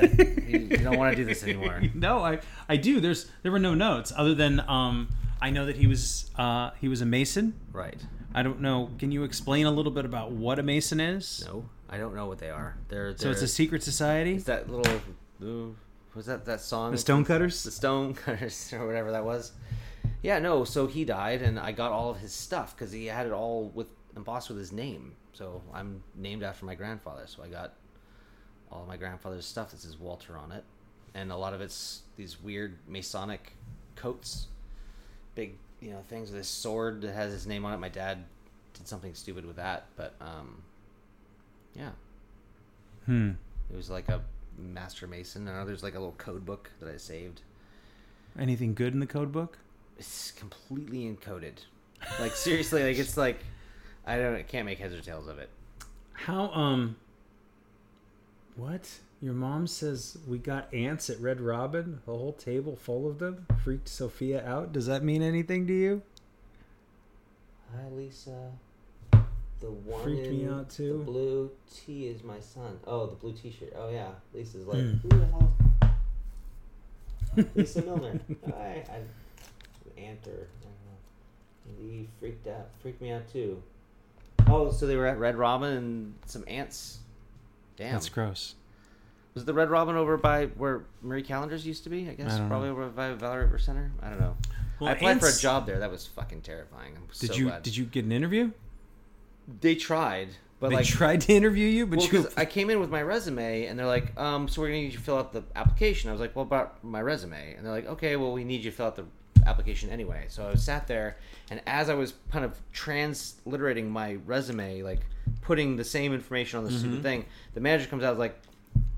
Get it. I get it. You, you don't want to do this anymore. no, I I do. There's there were no notes other than um I know that he was uh he was a mason. Right. I don't know. Can you explain a little bit about what a mason is? No, I don't know what they are. They're, So it's a secret society. It's that little. ooh, Was that that song? The Stonecutters. the Stonecutters or whatever that was. Yeah, no. So he died, and I got all of his stuff because he had it all with embossed with his name. So I'm named after my grandfather. So I got all of my grandfather's stuff that says Walter on it, and a lot of it's these weird Masonic coats, big you know things with this sword that has his name on it. My dad did something stupid with that, but um, yeah, Hmm. it was like a master mason. I know there's like a little code book that I saved. Anything good in the code book? It's completely encoded. Like seriously, like it's like I don't I can't make heads or tails of it. How um what? Your mom says we got ants at Red Robin, a whole table full of them. Freaked Sophia out. Does that mean anything to you? Hi Lisa. The one Freaked me in out, too. The blue tee is my son. Oh, the blue T-shirt. Oh yeah, Lisa's like Hmm. who the hell? Lisa Milner. Hi, I, ant or I don't. He freaked out. Freaked me out too. Oh, so they were at Red Robin and some ants. Damn. That's gross. Was the Red Robin over by where Marie Callender's used to be? I guess I don't probably over by Valley River Center. I don't know. Well, I applied for a job there. That was fucking terrifying. I'm Did so you glad. did you get an interview? They tried, but they like tried to interview you, but well, you 'cause I came in with my resume and they're like, um, so we're gonna need you to fill out the application. I was like, well, about my resume, and they're like, okay, well, we need you to fill out the application anyway. So I sat there, and as I was kind of transliterating my resume, like putting the same information on the stupid thing, the manager comes out like,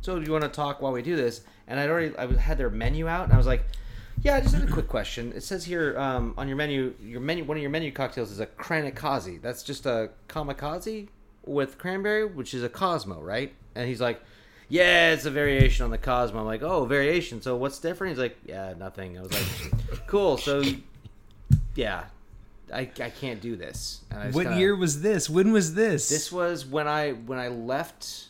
so do you want to talk while we do this? And I'd already I had their menu out, and I was like. Yeah, I just had a quick question. It says here um, on your menu, your menu, one of your menu cocktails is a Kranikaze. That's just a kamikaze with cranberry, which is a Cosmo, right? And he's like, "Yeah, it's a variation on the Cosmo." I'm like, "Oh, variation. So what's different?" He's like, "Yeah, nothing." I was like, "Cool. So, yeah, I, I can't do this." And I What kinda- year was this? When was this? This was when I when I left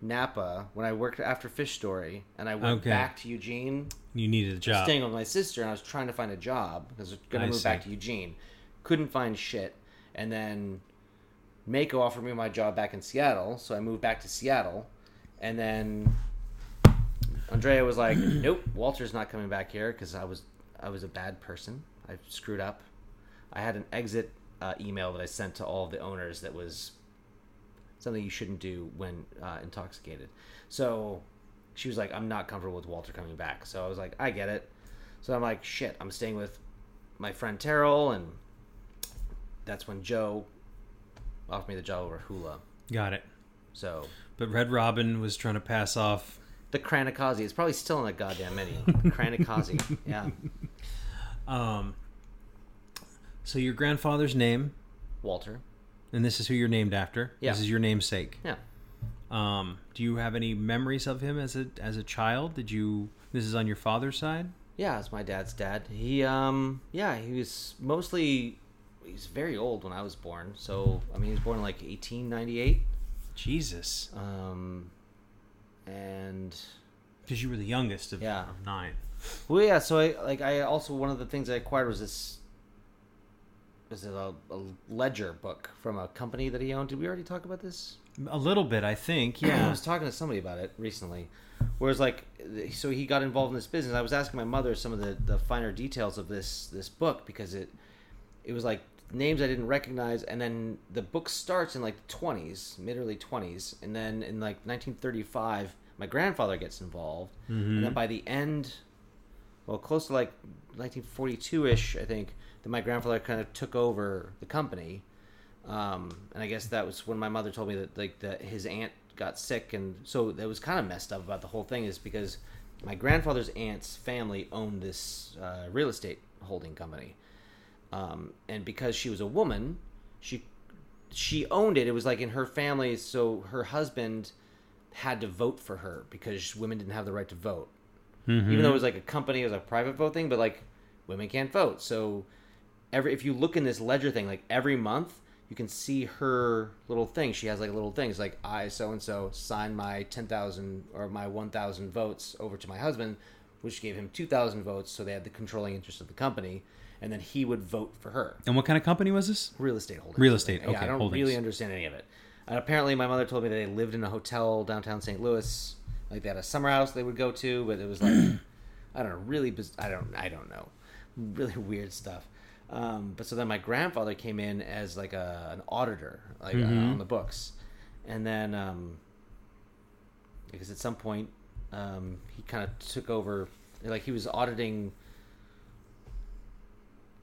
Napa when I worked after Fish Story, and I went Okay. back to Eugene you needed a job. staying with my sister and I was trying to find a job because I was going to move see. back to Eugene. Couldn't find shit. And then Mako offered me my job back in Seattle, so I moved back to Seattle. And then Andrea was like, "Nope, Walter's not coming back here because I was I was a bad person. I screwed up. I had an exit uh, email that I sent to all the owners that was something you shouldn't do when uh, intoxicated. So she was like, I'm not comfortable with Walter coming back. So I was like, I get it. So I'm like, shit, I'm staying with my friend Terrell. And that's when Joe offered me the job over Hula. Got it. So But Red Robin was trying to pass off. the Kranikaze It's probably still in that goddamn menu. Kranikaze. Yeah. Um, so your grandfather's name, Walter. and this is who you're named after. Yeah. This is your namesake. Yeah. Um, do you have any memories of him as a as a child? Did you? This is on your father's side. Yeah, it's my dad's dad. He um yeah, he was mostly he's very old when I was born. So I mean he was born in like eighteen ninety eight. Jesus, Um and because you were the youngest of, Yeah. of nine. Well yeah, so I like I also one of the things I acquired was this was it a, a ledger book from a company that he owned. Did we already talk about this? A little bit, I think. Yeah, I was talking to somebody about it recently. Whereas, like, so he got involved in this business. I was asking my mother some of the, the finer details of this this book because it it was like names I didn't recognize, and then the book starts in like the twenties, mid early twenties, and then in like 1935, my grandfather gets involved, and mm-hmm. then by the end, well, close to like 1942 ish, I think that my grandfather kind of took over the company, um, and I guess that was when my mother told me that like that his aunt got sick, and so that was kind of messed up about the whole thing is because my grandfather's aunt's family owned this uh, real estate holding company, um, and because she was a woman, she she owned it. It was like in her family, so her husband had to vote for her because women didn't have the right to vote. Even though it mm-hmm. was like a company, it was a private vote thing, but like women can't vote. So every if you look in this ledger thing, like every month you can see her little thing. She has like little things like I so and so signed my ten thousand or my one thousand votes over to my husband, which gave him two thousand votes. So they had the controlling interest of the company, and then he would vote for her And what kind of company was this? real estate holding. Real estate, Yeah, okay, I don't holdings. really understand any of it. And apparently, my mother told me that they lived in a hotel downtown St. Louis. Like they had a summer house they would go to, but it was like I don't know, really. Biz- I don't. I don't know. Really weird stuff. Um, but so then my grandfather came in as like a, an auditor, like uh, Mm-hmm. on the books, and then um, because at some point um, he kind of took over, like he was auditing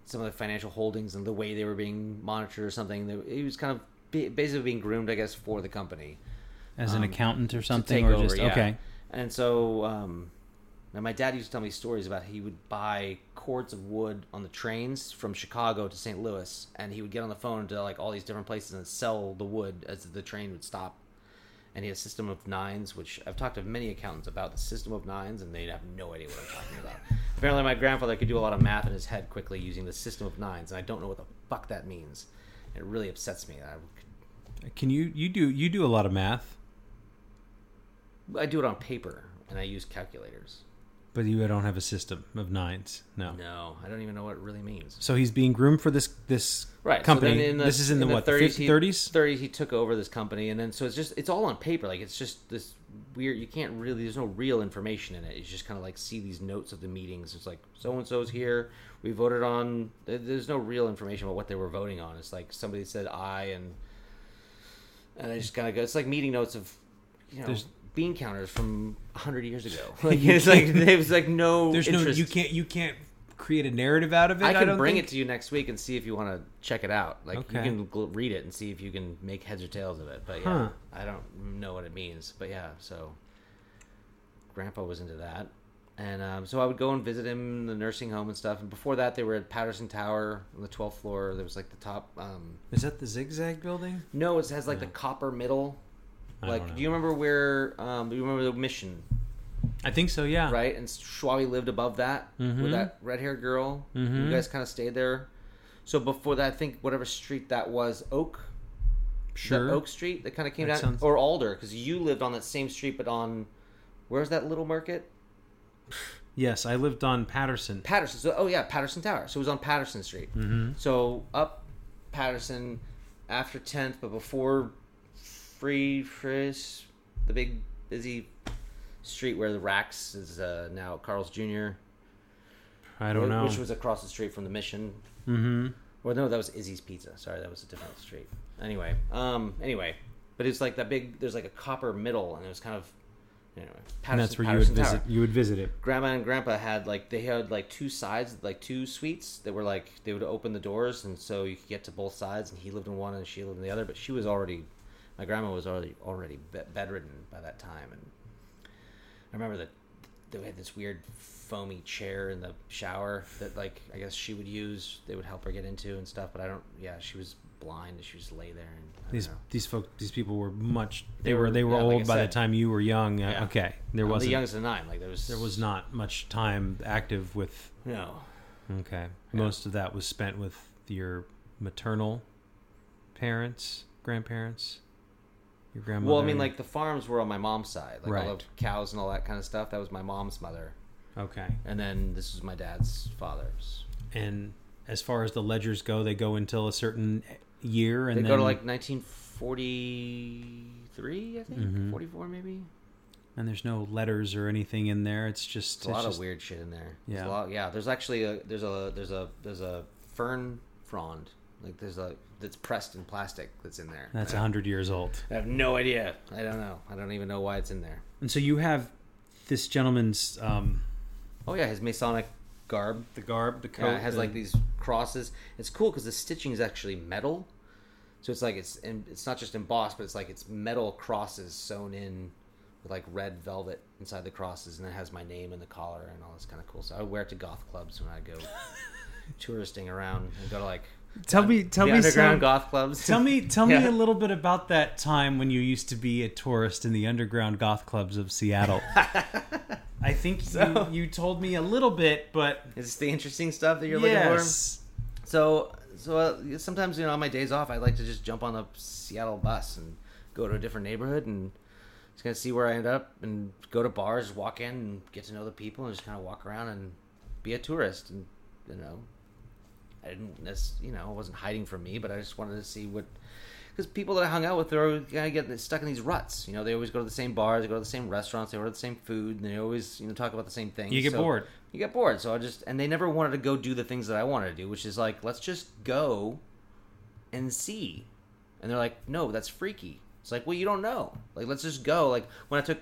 some of the financial holdings and the way they were being monitored or something. He was kind of basically being groomed, I guess, for the company As an Um, accountant or something, or over, just yeah. okay? And so, um, now my dad used to tell me stories about he would buy cords of wood on the trains from Chicago to St. Louis, and he would get on the phone to like all these different places and sell the wood as the train would stop. And he had a system of nines, which I've talked to many accountants about the system of nines, and they have no idea what I'm talking about. Apparently, my grandfather could do a lot of math in his head quickly using the system of nines, and I don't know what the fuck that means. It really upsets me. I, Can you you do you do a lot of math, I do it on paper, and I use calculators. but you don't have a system of nines. No. No, I don't even know what it really means. So he's being groomed for this this Right. company. So in the, this is in, the, what thirties. the thirties. Thirties. He took over this company, and then so it's just it's all on paper. Like it's just this weird. You can't really. There's no real information in it. You just kind of like see these notes of the meetings. It's like so and so's here. We voted on. There's no real information about what they were voting on. It's like somebody said I and and I just kind of go. It's like meeting notes of you know. There's- bean counters from hundred years ago. Like it's like there's like no. There's interest. no you can't you can't create a narrative out of it. I can don't bring think? it to you next week and see if you want to check it out. Like Okay. you can gl- read it and see if you can make heads or tails of it. But yeah, Huh. I don't know what it means. But yeah, so Grandpa was into that, and um, so I would go and visit him in the nursing home and stuff. And before that, they were at Patterson Tower on the twelfth floor. There was like the top. Um, Is that the zigzag building? no, it has like the copper middle. Like, do you remember where? Um, do you remember the mission? I think so. Yeah. right? And Schwabi lived above that Mhm. with that red haired girl. Mhm. You guys kind of stayed there. So before that, I think whatever street that was, Oak. Sure. Oak Street that kind of came That down, sounds- or Alder, because you lived on that same street, but on where's that little market? Yes, I lived on Patterson. Patterson. So oh yeah, Patterson Tower. So it was on Patterson Street. Mm-hmm. So up Patterson after 10th, but before Free Friss, the big busy street where the Rax is uh, now Carl's Jr. I don't know. Which was across the street from the Mission. mm-hmm. Well, no, that was Izzy's Pizza. Sorry, that was a different street. Anyway, um, anyway, but it's like that big. There's like a copper middle, and it was kind of, anyway. Patterson, And that's where you would Patterson visit. You would visit it. Grandma and Grandpa had like they had like two sides, like two suites that were like they would open the doors, and so you could get to both sides. And he lived in one, and she lived in the other. But she was already, my grandma was already already bedridden by that time, and I remember that they had this weird foamy chair in the shower that like I guess she would use. They would help her get into and stuff. But I don't. Yeah, she was blind. She just lay there and These know. these folk these people were much. They, They were they were yeah, old I by the time you were young. Uh, Yeah. Okay, there wasn't the youngest of nine. Like there was there was not much time active with. no. Okay, Yeah. most of that was spent with your maternal parents, grandparents, your grandmother. Well, I mean, like the farms were on my mom's side, like all Right. the cows and all that kind of stuff. That was my mom's mother, okay. and then this was my dad's father's. And as far as the ledgers go, they go until a certain year, and They then go to like 1943, I think, Mhm. 44 maybe. and there's no letters or anything in there. It's just There's a it's lot of weird shit in there. There's Yeah. a lot, yeah. There's actually a there's a there's a there's a fern frond like there's a that's pressed in plastic that's in there. That's a hundred years old. I have no idea. I don't know. I don't even know why it's in there. And so you have this gentleman's. Um, Oh yeah, his Masonic garb. The garb, the coat Yeah, it has the- like these crosses. It's cool because the stitching is actually metal, so it's like it's and it's not just embossed, but it's like it's metal crosses sewn in with like red velvet inside the crosses, and it has my name in the collar and all this kind of cool. So I wear it to goth clubs when I go touristing around and go to like Tell me, tell the me underground some, goth clubs. Tell me, tell Yeah. me a little bit about that time when you used to be a tourist in the underground goth clubs of Seattle. I think So- you, you told me a little bit, but Is this the interesting stuff that you're looking for? yes, So, so uh, sometimes you know on my days off, I like to just jump on the Seattle bus and go to a different neighborhood and just kind of see where I end up and go to bars, walk in and get to know the people and just kind of walk around and be a tourist and you know, I didn't, you know, I wasn't hiding from me, but I just wanted to see what. Because people that I hung out with, they're kind of getting stuck in these ruts. You know, they always go to the same bars, they go to the same restaurants, they order the same food, and they always, you know, talk about the same things. You get So- bored. you get bored. So I just and they never wanted to go do the things that I wanted to do, which is like let's just go and see. And they're like, no, that's freaky. It's like, well, you don't know. Like, let's just go. Like when I took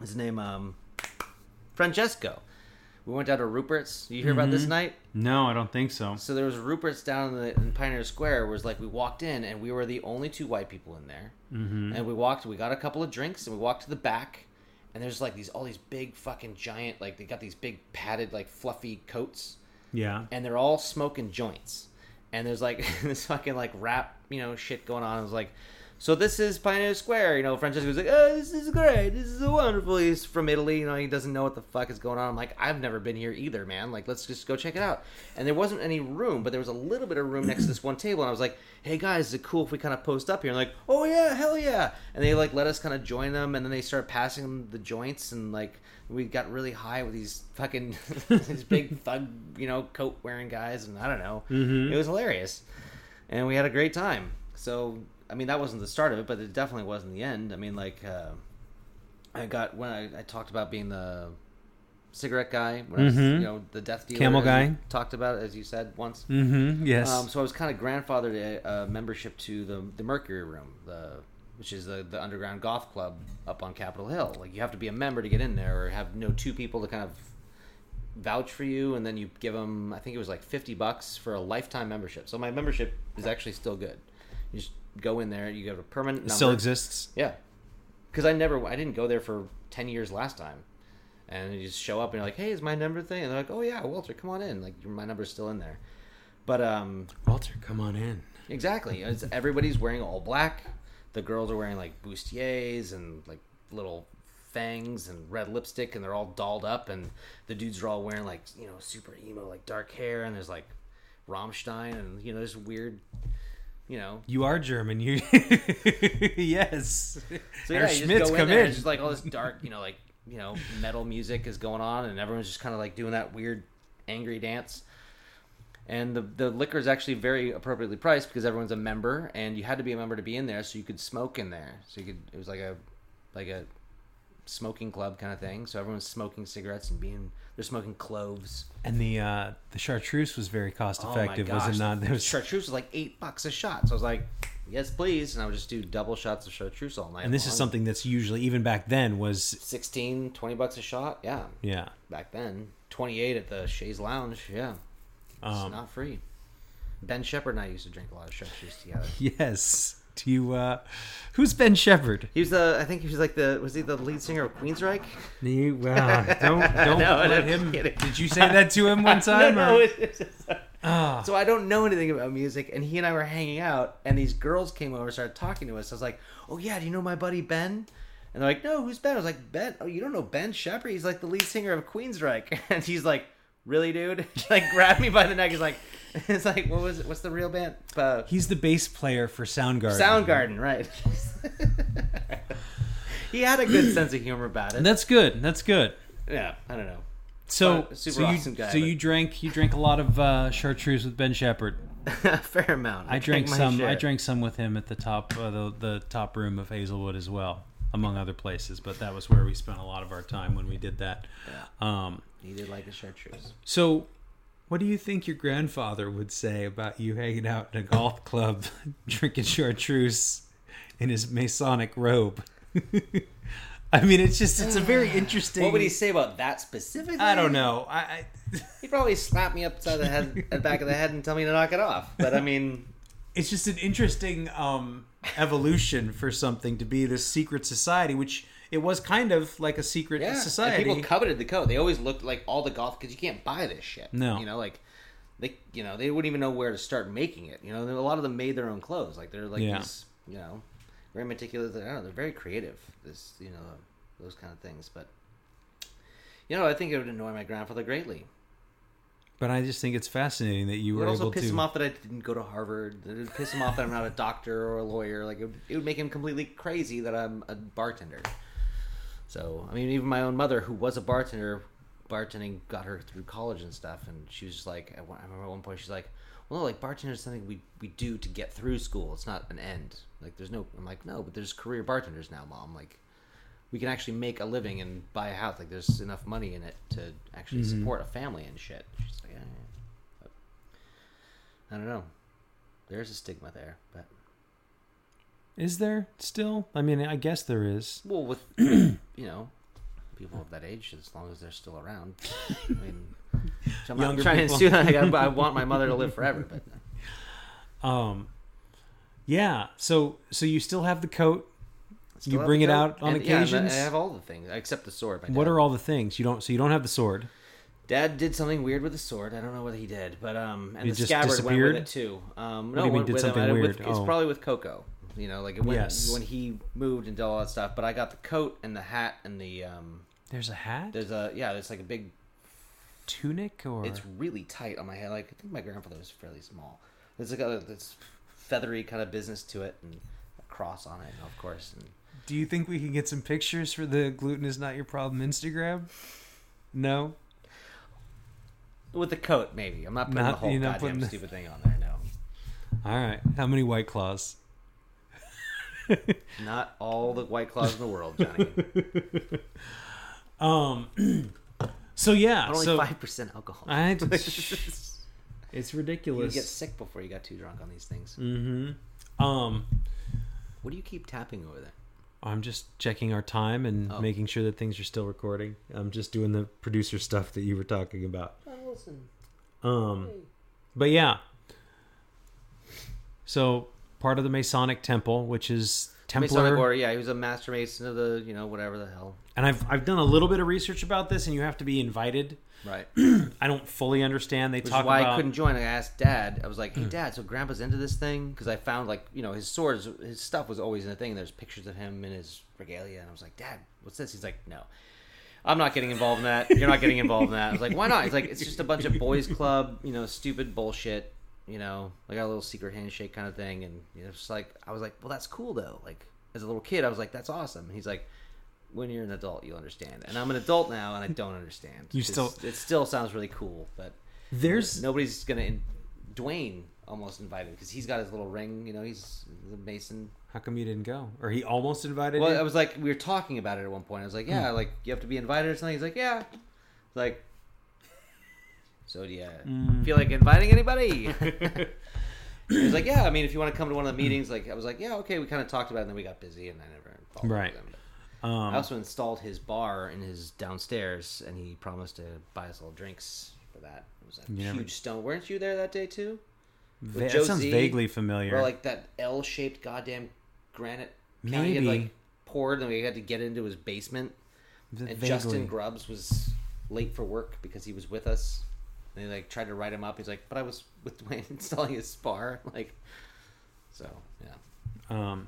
his name, um, Francesco. We went down to Rupert's. You hear about this night? no, I don't think so. So there was Rupert's down in, the, in Pioneer Square. Was like we walked in and we were the only two white people in there. Mm-hmm. And we walked. We got a couple of drinks and we walked to the back. And there's like these all these big fucking giant like they got these big padded like fluffy coats Yeah, and they're all smoking joints. And there's like this fucking like rap, you know, shit going on. It was like, so this is Pioneer Square. You know, Francesco was like, oh, this is great. This is wonderful. He's from Italy. You know, he doesn't know what the fuck is going on. I'm like, I've never been here either, man. Like, let's just go check it out. And there wasn't any room, but there was a little bit of room next to this one table. And I was like, hey guys, is it cool if we kind of post up here? And like, oh yeah, hell yeah. And they like let us kind of join them. And then they started passing them the joints and like we got really high with these fucking these big thug, you know, coat wearing guys, and I don't know. Mm-hmm. It was hilarious, and we had a great time. So I mean, that wasn't the start of it, but it definitely wasn't the end. I mean, like uh, I got when I, I talked about being the cigarette guy, when I was, Mhm. you know, the death dealer, Camel guy. talked about it, as you said once. Mm-hmm. Yes. Um, so I was kind of grandfathered a, a membership to the the Mercury Room, the which is the the underground goth club up on Capitol Hill. Like you have to be a member to get in there, or have no two people to kind of vouch for you, and then you give them. I think it was like fifty bucks for a lifetime membership. So my membership is actually still good. You just go in there, you get a permanent It still exists. Yeah, because I never, I didn't go there for ten years last time, and you just show up and you're like, "Hey, is my number thing?" And they're like, "Oh yeah, Walter, come on in." Like my number's still in there, but um, Walter, come on in. exactly, it's, everybody's wearing all black. The girls are wearing like bustiers and like little fangs and red lipstick, and they're all dolled up, and the dudes are all wearing like you know super emo like dark hair, and there's like Rammstein, and you know there's weird, you know You are German. You yes. So Herr yeah, you Schmitz, just go in there, in. and just like all this dark, you know, like you know, metal music is going on, and everyone's just kind of like doing that weird, angry dance. And the the liquor is actually very appropriately priced because everyone's a member, and you had to be a member to be in there, so you could smoke in there. So you could it was like a like a smoking club kind of thing. So everyone's smoking cigarettes and being they're smoking cloves. And the uh, the chartreuse was very cost Oh effective, was it not? the There was, chartreuse was like eight bucks a shot. So I was like, yes, please, and I would just do double shots of chartreuse all night. and this is something that's usually even back then was 16 20 bucks a shot yeah yeah. back then 28 at the Shays Lounge yeah it's Um, not free Ben Shepherd and I used to drink a lot of chartreuse together Yes. Do you uh who's Ben Shepherd? he was the I think he was like the was he the lead singer of Queensryche You, well, don't don't No, let I'm him. kidding. Did you say that to him one time? no, or- it's, it's just- Ah. so I don't know anything about music and he and I were hanging out and these girls came over and started talking to us I was like oh yeah do you know my buddy Ben and they're like no who's Ben I was like Ben oh you don't know Ben Shepherd he's like the lead singer of Queensryche and he's like really dude like grabbed me by the neck he's like it's like what was it what's the real band uh, He's the bass player for Soundgarden. Soundgarden, right? he had a good sense of humor about it. That's good. That's good. yeah, I don't know. So, so you, awesome guy, so but- you drank you drank a lot of uh, chartreuse with Ben Shepherd. a fair amount. I drank my some. share. I drank some with him at the top uh, the the top room of Hazlewood as well, among other places. But that was where we spent a lot of our time when we did that. Um, He did like a chartreuse. so, what do you think your grandfather would say about you hanging out in a goth club, drinking chartreuse in his Masonic robe? I mean, it's just it's a very interesting. What would he say about that specifically? I don't know. I, I He'd probably slap me upside the head, the back of the head, and tell me to knock it off. But I mean, it's just an interesting um, evolution for something to be this secret society, which it was kind of like a secret yeah. society. And people coveted the coat. They always looked like all the goth because you can't buy this shit. No. you know, like they, you know, they wouldn't even know where to start making it. You know, a lot of them made their own clothes. Like they're like Yeah. these, you know, very meticulous. I don't know. They're very creative. This, you know, those kind of things. But you know, I think it would annoy my grandfather greatly. But I just think it's fascinating that you It were also able piss to. him off that I didn't go to Harvard. It would piss him off that I'm not a doctor or a lawyer. Like it would, it would make him completely crazy that I'm a bartender. So I mean, even my own mother, who was a bartender, bartending got her through college and stuff, and she was just like, at I remember at one point she's like, "Well, no, like bartender is something we we do to get through school. It's not an end. Like there's no." I'm like, "No, but there's career bartenders now, mom. Like." We can actually make a living and buy a house. Like, there's enough money in it to actually support a family and shit. She's like, yeah, yeah. I don't know. There's a stigma there, but Is there still? I mean, I guess there is. well, with you know, people of that age, as long as they're still around. I mean, so I'm Younger trying people. to insinuate like, I, I want my mother to live forever, but Um, yeah. So so you still have the coat. You bring it out on And, yeah, occasions. I have all the things except the sword. What are all the things you don't? So you don't have the sword. Dad did something weird with the sword. I don't know what he did, but um, and It the scabbard went with it too. Um, do no, you mean did with him. something with- weird? It's Oh. probably with Coco. You know, like went Yes. when he moved and did all that stuff. But I got the coat and the hat and the um. There's a hat, There's a yeah. There's like a big tunic, or it's really tight on my head. Like I think my grandfather was fairly small. There's like a this feathery kind of business to it, and cross on it, of course. And do you think we can get some pictures for the gluten is not your problem Instagram? No. with the coat, maybe. I'm not putting Not- the whole goddamn the- stupid thing on there. No, All right. How many white claws? not all the white claws in the world, Johnny. Um. So yeah. But only so five percent alcohol. I. you It's ridiculous. You get sick before you got too drunk on these things. Mm-hmm. Um. What do you keep tapping over there? I'm just checking our time and Oh. making sure that things are still recording. I'm just doing the producer stuff that you were talking about. Oh, listen. Um, but yeah. So part of the Masonic temple, which is Templar, yeah, he was a master mason of the, you know, whatever the hell. and I've I've done a little bit of research about this, and you have to be invited. Right. I don't fully understand. They Which talk is why about. I couldn't join. I asked Dad. I was like, "Hey, mm. Dad, so Grandpa's into this thing?" Because I found like you know his swords, his stuff was always in the thing. There's pictures of him in his regalia, and I was like, "Dad, what's this?" He's like, "No, I'm not getting involved in that. You're not getting involved in that." I was like, "Why not?" He's like, "It's just a bunch of boys' club, you know, stupid bullshit." You know, like a little secret handshake kind of thing, and you know, it's like I was like, "Well, that's cool though." Like as a little kid, I was like, "That's awesome." And he's like. When you're an adult, you'll understand, and I'm an adult now, and I don't understand. You still- it still sounds really cool, but there's nobody's gonna. In, Dwayne almost invited because he's got his little ring. You know, he's the Mason. how come you didn't go, or he almost invited Well, you? I was like, we were talking about it at one point. I was like, yeah, hmm. like you have to be invited or something. He's like, yeah. Like, so do you Mm. feel like inviting anybody? he was like, yeah. I mean, if you want to come to one of the meetings, like I was like, yeah, okay. We kind of talked about it, and then we got busy, and I never. followed Right. But um, I also installed his bar in his downstairs, and he promised to buy us little drinks for that. It was a You never- huge stone. Weren't you there that day too? va- that sounds Josie, vaguely familiar. Or like that L-shaped goddamn granite. he had, Maybe. like poured, and we had to get into his basement. V- And vaguely. Justin Grubbs was late for work because he was with us. And they like tried to write him up. He's like, "But I was with Dwayne installing his spar." Like, so yeah. Um,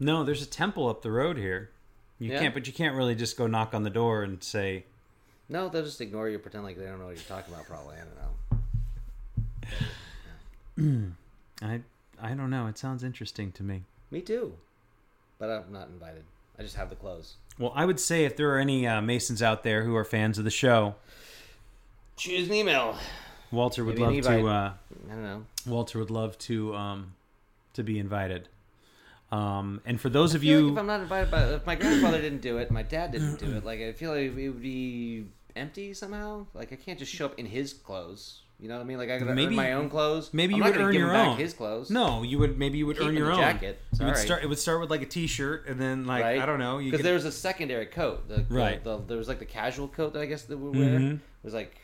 no, there's a temple up the road here. You Yeah. can't, but you can't really just go knock on the door and say, No, they'll just ignore you, pretend like they don't know what you're talking about. Probably, I don't know. I, I don't know. It sounds interesting to me. Me too, but I'm not invited. I just have the clothes. Well, I would say if there are any uh, Masons out there who are fans of the show, Choose an email. Walter would Maybe love to. Uh, I don't know. Walter would love to um, to be invited. Um, and for those of you, like if I'm not invited, by if my grandfather didn't do it, my dad didn't do it. Like I feel like it would be empty somehow. Like I can't just show up in his clothes, You know what I mean? Like I gotta Maybe- earn my own clothes. Maybe I'm you would earn give your him back own. his clothes. No, you would maybe you would Keep earn your the own jacket. You would start. It would start with like a T-shirt, and then like right? I don't know. Because could, there was a secondary coat. The, the- Right. The, there was like the casual coat that I guess that we wear. Mhm. It was like.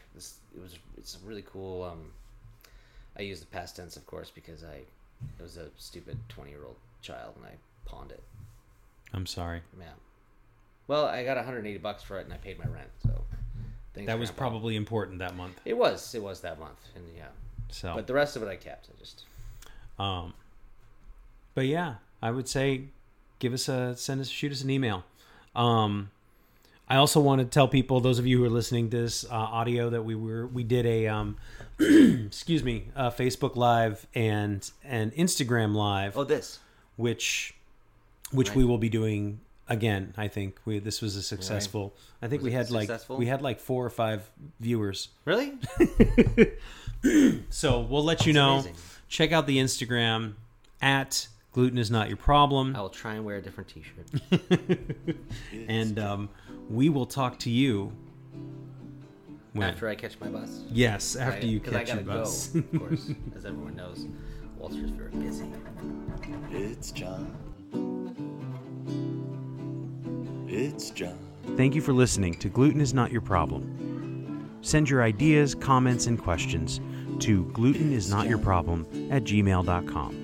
It was. It's really cool. Um, I used the past tense, of course, because I it was a stupid twenty year old child and I pawned it. I'm sorry. Yeah. Well, I got 180 bucks for it and I paid my rent. So That was probably important that month. It was. It was that month, and yeah. So, But the rest of it I kept. I just. um, but yeah, I would say give us a send us shoot us an email. Um, I also want to tell people, those of you who are listening to this uh, audio, that we were we did a um, excuse me, a Facebook Live and an Instagram Live, Oh, this. which which Right. we will be doing again. I think we this was a successful. I think Was we had like we had like four or five viewers. Really? So we'll let you know. amazing. Check out the Instagram at gluten is not your problem, I will try and wear a different T-shirt and um, we will talk to you when after I catch my bus. yes after I- you 'cause I catch your bus. Go, of course, as everyone knows, Walter's very busy. It's John. It's John. Thank you for listening to Gluten is Not Your Problem. Send your ideas, comments, and questions to glutenisnotyourproblem at gmail.com.